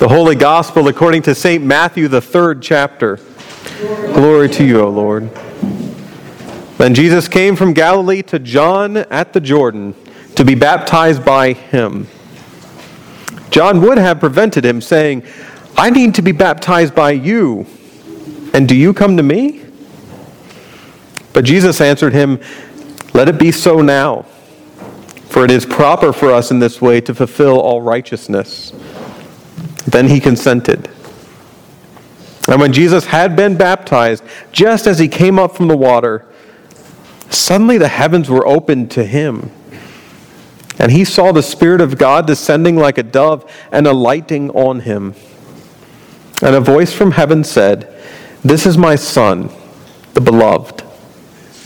The Holy Gospel according to St. Matthew, the third chapter. Glory to you, O Lord. Then Jesus came from Galilee to John at the Jordan to be baptized by him. John would have prevented him, saying, I need to be baptized by you, and do you come to me? But Jesus answered him, Let it be so now, for it is proper for us in this way to fulfill all righteousness. Then he consented. And when Jesus had been baptized, just as he came up from the water, suddenly the heavens were opened to him. And he saw the Spirit of God descending like a dove and alighting on him. And a voice from heaven said, This is my Son, the beloved,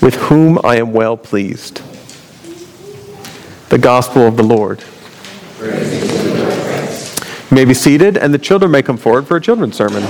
with whom I am well pleased. The Gospel of the Lord. You may be seated, and the children may come forward for a children's sermon.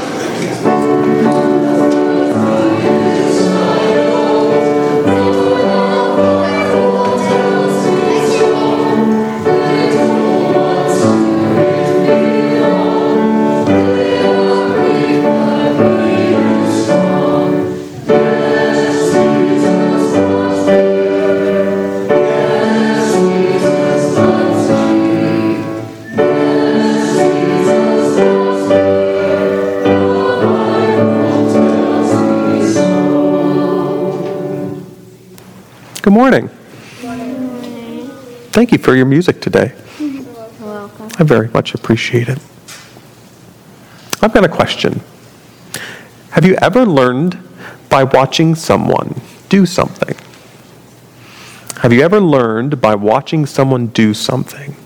Good morning. Thank you for your music today. I very much appreciate it. I've got a question. Have you ever learned by watching someone do something? Have you ever learned by watching someone do something?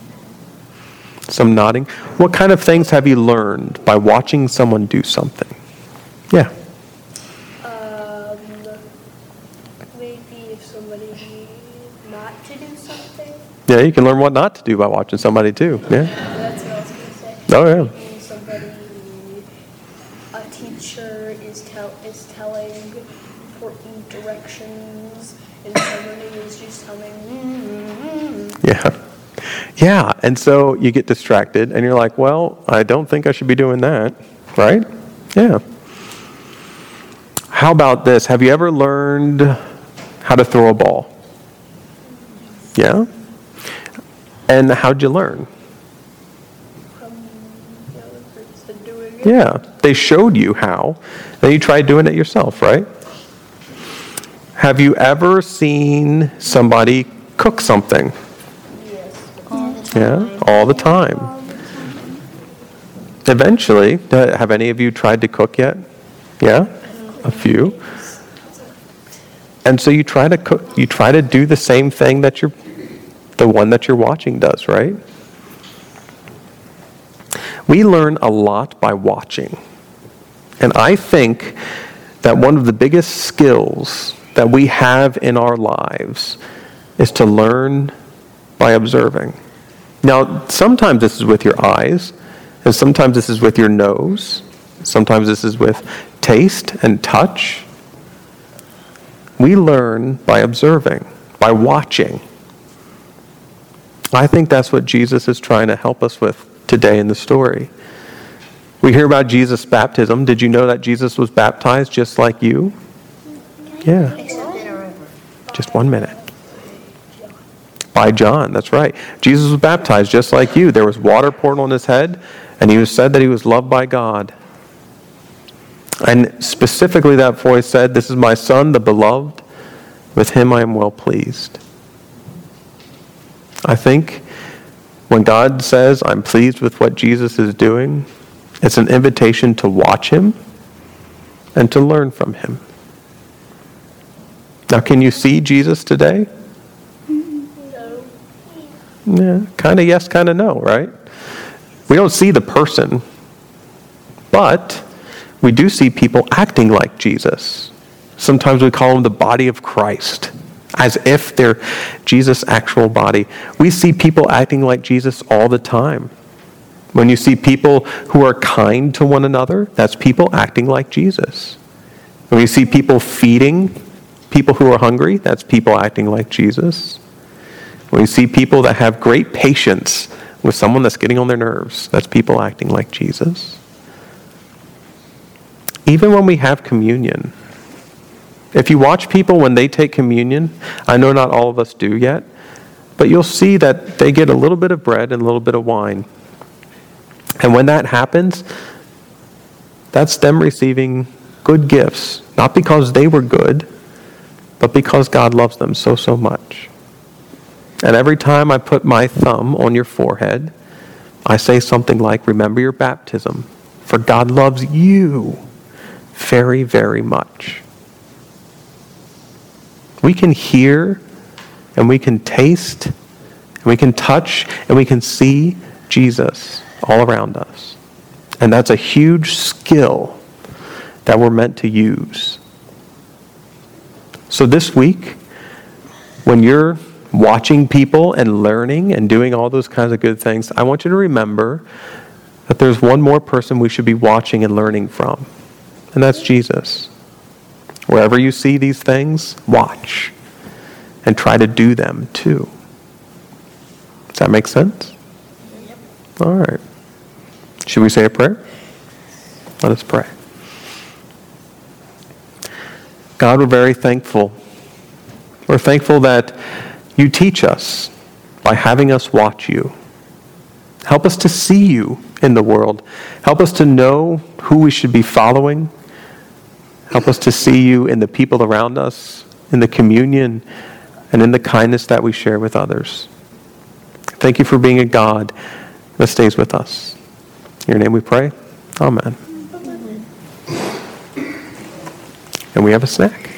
Some nodding. What kind of things have you learned by watching someone do something? Yeah. Um, maybe if somebody not to. Yeah, you can learn what not to do by watching somebody too. Yeah. That's what I was gonna say. Oh, yeah. Somebody, a teacher is tell is telling important directions, and somebody is just telling. Mm-hmm. Yeah. Yeah. And so you get distracted and you're like, well, I don't think I should be doing that. Right? Yeah. How about this? Have you ever learned how to throw a ball? Yeah? And how'd you learn? Yeah. They showed you how. Then you tried doing it yourself, right? Have you ever seen somebody cook something? Yes. Yeah, all the time. Eventually, have any of you tried to cook yet? Yeah, a few. And so you try to cook. You try to do the same thing that you're, the one that you're watching does, right? We learn a lot by watching, and I think that one of the biggest skills that we have in our lives is to learn by observing. Now, sometimes this is with your eyes, and sometimes this is with your nose, sometimes this is with taste and touch. We learn by observing, by watching. I think that's what Jesus is trying to help us with today in the story. We hear about Jesus' baptism. Did you know that Jesus was baptized just like you? Yeah. Just one minute by John. That's right. Jesus was baptized just like you. There was water poured on his head, and he was said that he was loved by God. And specifically, that voice said, This is my son, the beloved. With him I am well pleased. I think when God says, I'm pleased with what Jesus is doing, it's an invitation to watch him and to learn from him. Now, can you see Jesus today? No. Yeah, kind of yes, kind of no, right? We don't see the person, but we do see people acting like Jesus. Sometimes we call them the body of Christ, as if they're Jesus' actual body. We see people acting like Jesus all the time. When you see people who are kind to one another, that's people acting like Jesus. When you see people feeding people who are hungry, that's people acting like Jesus. When you see people that have great patience with someone that's getting on their nerves. That's people acting like Jesus. Even when we have communion, if you watch people when they take communion, I know not all of us do yet, but you'll see that they get a little bit of bread and a little bit of wine. And when that happens, that's them receiving good gifts, not because they were good, but because God loves them so, so much. And every time I put my thumb on your forehead, I say something like, Remember your baptism, for God loves you very, very much. We can hear and we can taste and we can touch and we can see Jesus all around us. And that's a huge skill that we're meant to use. So this week, when you're watching people and learning and doing all those kinds of good things, I want you to remember that there's one more person we should be watching and learning from, and that's Jesus. Wherever you see these things, watch and try to do them too. Does that make sense? All right. Should we say a prayer? Let us pray. God, we're very thankful. We're thankful that you teach us by having us watch you. Help us to see you in the world. Help us to know who we should be following. Help us to see you in the people around us, in the communion, and in the kindness that we share with others. Thank you for being a God that stays with us. In your name we pray. Amen. And we have a snack.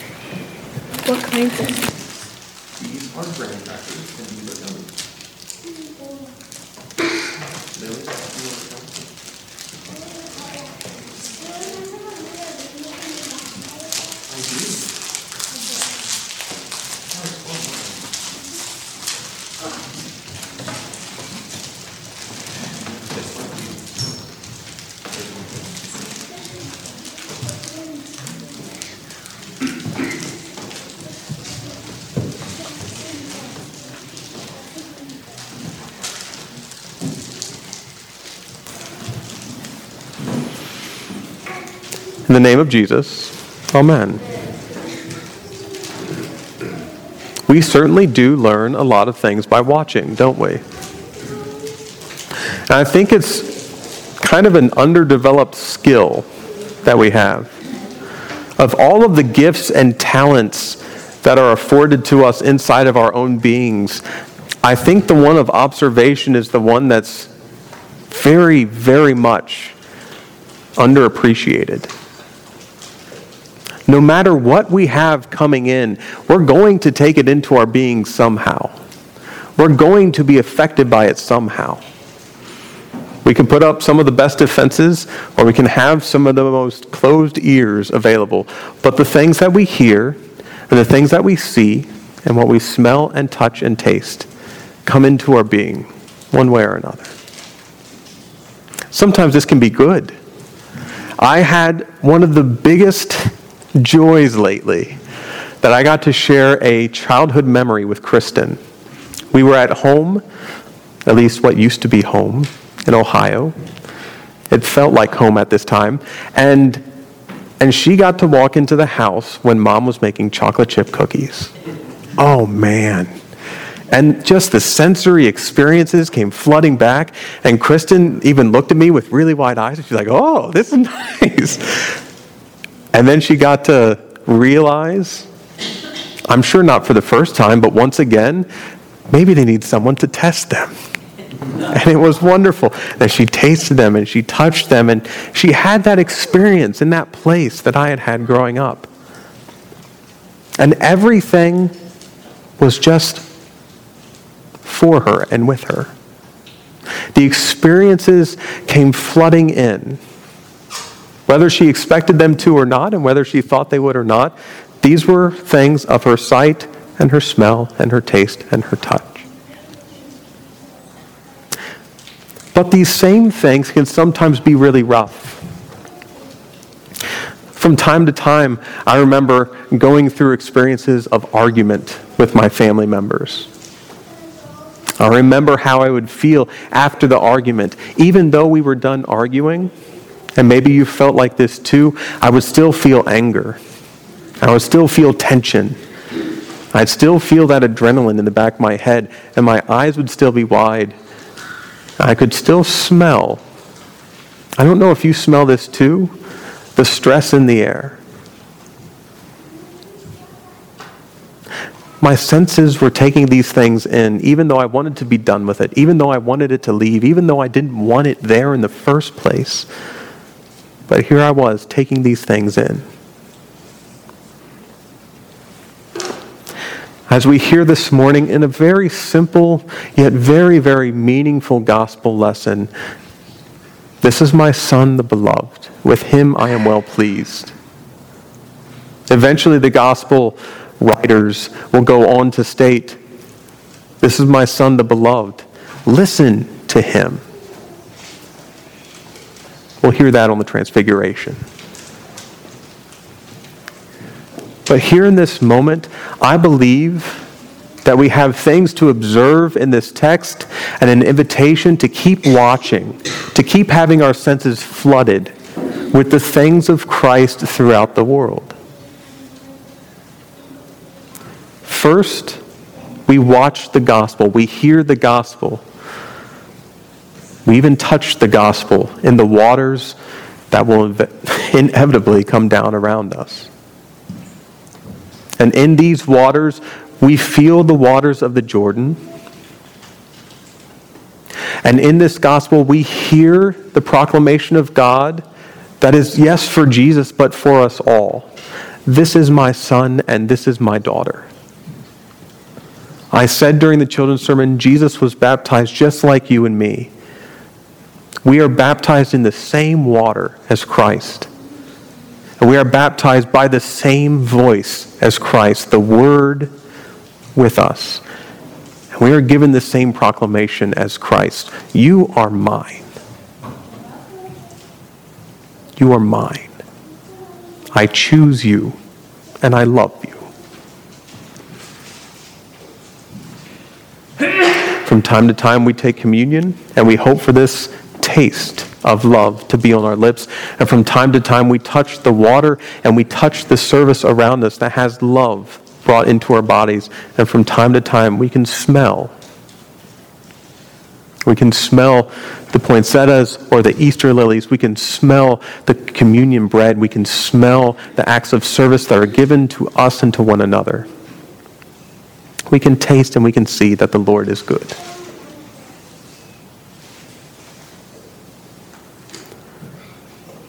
What kinds of? In the name of Jesus, amen. We certainly do learn a lot of things by watching, don't we? And I think it's kind of an underdeveloped skill that we have. Of all of the gifts and talents that are afforded to us inside of our own beings, I think the one of observation is the one that's very, very much underappreciated. No matter what we have coming in, we're going to take it into our being somehow. We're going to be affected by it somehow. We can put up some of the best defenses, or we can have some of the most closed ears available. But the things that we hear, and the things that we see, and what we smell and touch and taste come into our being one way or another. Sometimes this can be good. I had one of the biggest joys lately that I got to share a childhood memory with Kristen. We were at home, at least what used to be home in Ohio. It felt like home at this time. And, and she got to walk into the house when mom was making chocolate chip cookies. Oh, man. And just the sensory experiences came flooding back. And Kristen even looked at me with really wide eyes. And she's like, oh, this is nice. And then she got to realize, I'm sure not for the first time, but once again, maybe they need someone to test them. And it was wonderful that she tasted them and she touched them and she had that experience in that place that I had had growing up. And everything was just for her and with her. The experiences came flooding in. Whether she expected them to or not, and whether she thought they would or not, these were things of her sight and her smell and her taste and her touch. But these same things can sometimes be really rough. From time to time, I remember going through experiences of argument with my family members. I remember how I would feel after the argument. Even though we were done arguing, and maybe you felt like this too, I would still feel anger. I would still feel tension. I'd still feel that adrenaline in the back of my head, and my eyes would still be wide. I could still smell. I don't know if you smell this too the stress in the air. My senses were taking these things in, even though I wanted to be done with it, even though I wanted it to leave, even though I didn't want it there in the first place. But here I was taking these things in. As we hear this morning in a very simple yet very, very meaningful gospel lesson, this is my son, the beloved. With him I am well pleased. Eventually, the gospel writers will go on to state, This is my son, the beloved. Listen to him. We'll hear that on the Transfiguration. But here in this moment, I believe that we have things to observe in this text and an invitation to keep watching, to keep having our senses flooded with the things of Christ throughout the world. First, we watch the gospel, we hear the gospel. We even touch the gospel in the waters that will inevitably come down around us. And in these waters, we feel the waters of the Jordan. And in this gospel, we hear the proclamation of God that is, yes, for Jesus, but for us all. This is my son, and this is my daughter. I said during the children's sermon, Jesus was baptized just like you and me. We are baptized in the same water as Christ. We are baptized by the same voice as Christ, the Word with us. And we are given the same proclamation as Christ You are mine. You are mine. I choose you, and I love you. From time to time, we take communion, and we hope for this taste of love to be on our lips. And from time to time, we touch the water and we touch the service around us that has love brought into our bodies. And from time to time, we can smell. We can smell the poinsettias or the Easter lilies. We can smell the communion bread. We can smell the acts of service that are given to us and to one another. We can taste and we can see that the Lord is good.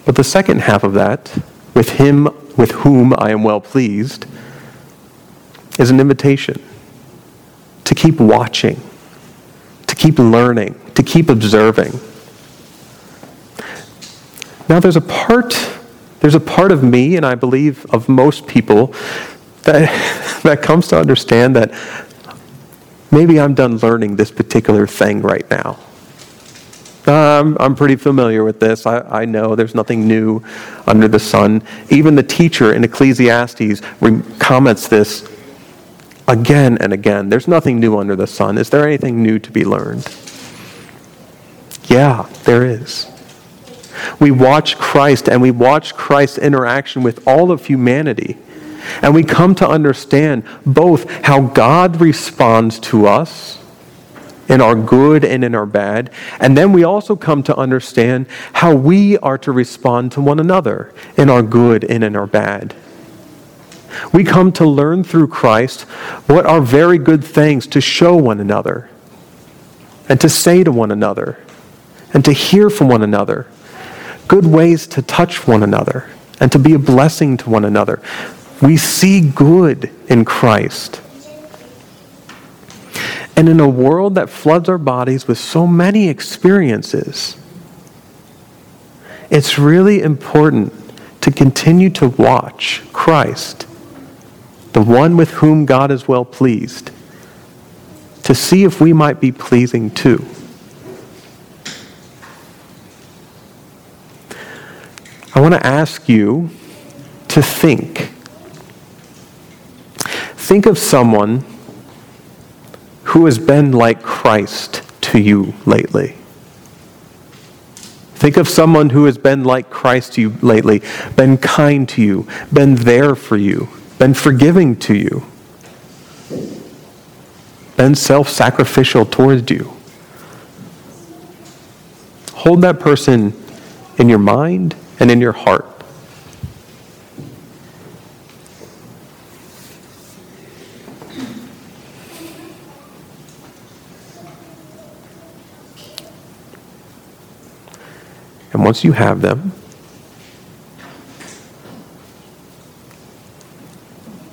But the second half of that, with him with whom I am well pleased, is an invitation to keep watching, to keep learning, to keep observing. Now there's a part there's a part of me and I believe of most people that that comes to understand that maybe I'm done learning this particular thing right now. Um, I'm pretty familiar with this. I, I, know there's nothing new under the sun. Even the teacher in Ecclesiastes comments this again and again. There's nothing new under the sun. Is there anything new to be learned? Yeah, there is. We watch Christ and we watch Christ's interaction with all of humanity. And we come to understand both how God responds to us in our good and in our bad. And then we also come to understand how we are to respond to one another in our good and in our bad. We come to learn through Christ what are very good things to show one another and to say to one another and to hear from one another, good ways to touch one another and to be a blessing to one another. We see good in Christ. And in a world that floods our bodies with so many experiences, it's really important to continue to watch Christ the one with whom God is well pleased, to see if we might be pleasing too. I want to ask you to think. Think of someone who has been like Christ to you lately? Think of someone who has been like Christ to you lately, been kind to you, been there for you, been forgiving to you, been self sacrificial towards you. Hold that person in your mind and in your heart. And once you have them,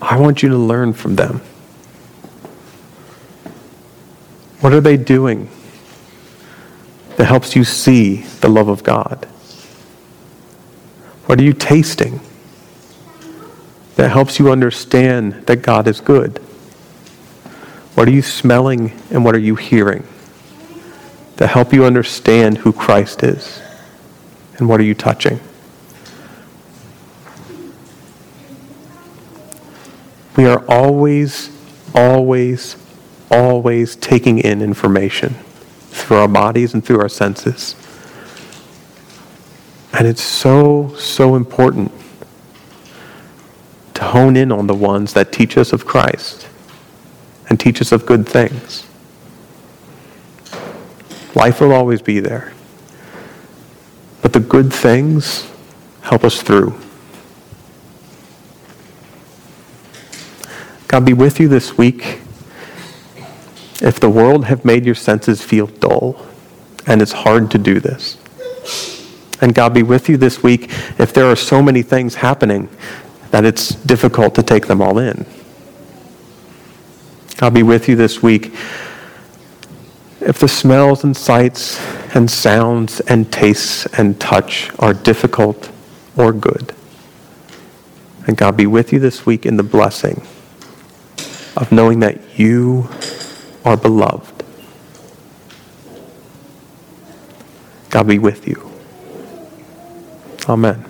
I want you to learn from them. What are they doing that helps you see the love of God? What are you tasting that helps you understand that God is good? What are you smelling and what are you hearing that help you understand who Christ is? And what are you touching? We are always, always, always taking in information through our bodies and through our senses. And it's so, so important to hone in on the ones that teach us of Christ and teach us of good things. Life will always be there. But the good things help us through. God be with you this week. If the world have made your senses feel dull, and it's hard to do this. And God be with you this week if there are so many things happening that it's difficult to take them all in. God be with you this week if the smells and sights and sounds and tastes and touch are difficult or good. And God be with you this week in the blessing of knowing that you are beloved. God be with you. Amen.